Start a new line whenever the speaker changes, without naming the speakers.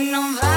no va.